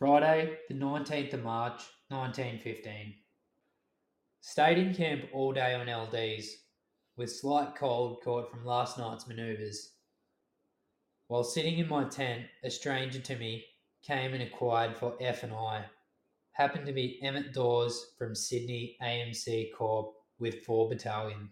Friday, the 19th of March, 1915. Stayed in camp all day on LDs, with slight cold caught from last night's manoeuvres. While sitting in my tent, a stranger to me came and inquired for F and I. Happened to be Emmett Dawes from Sydney AMC Corp. with 4 Battalion.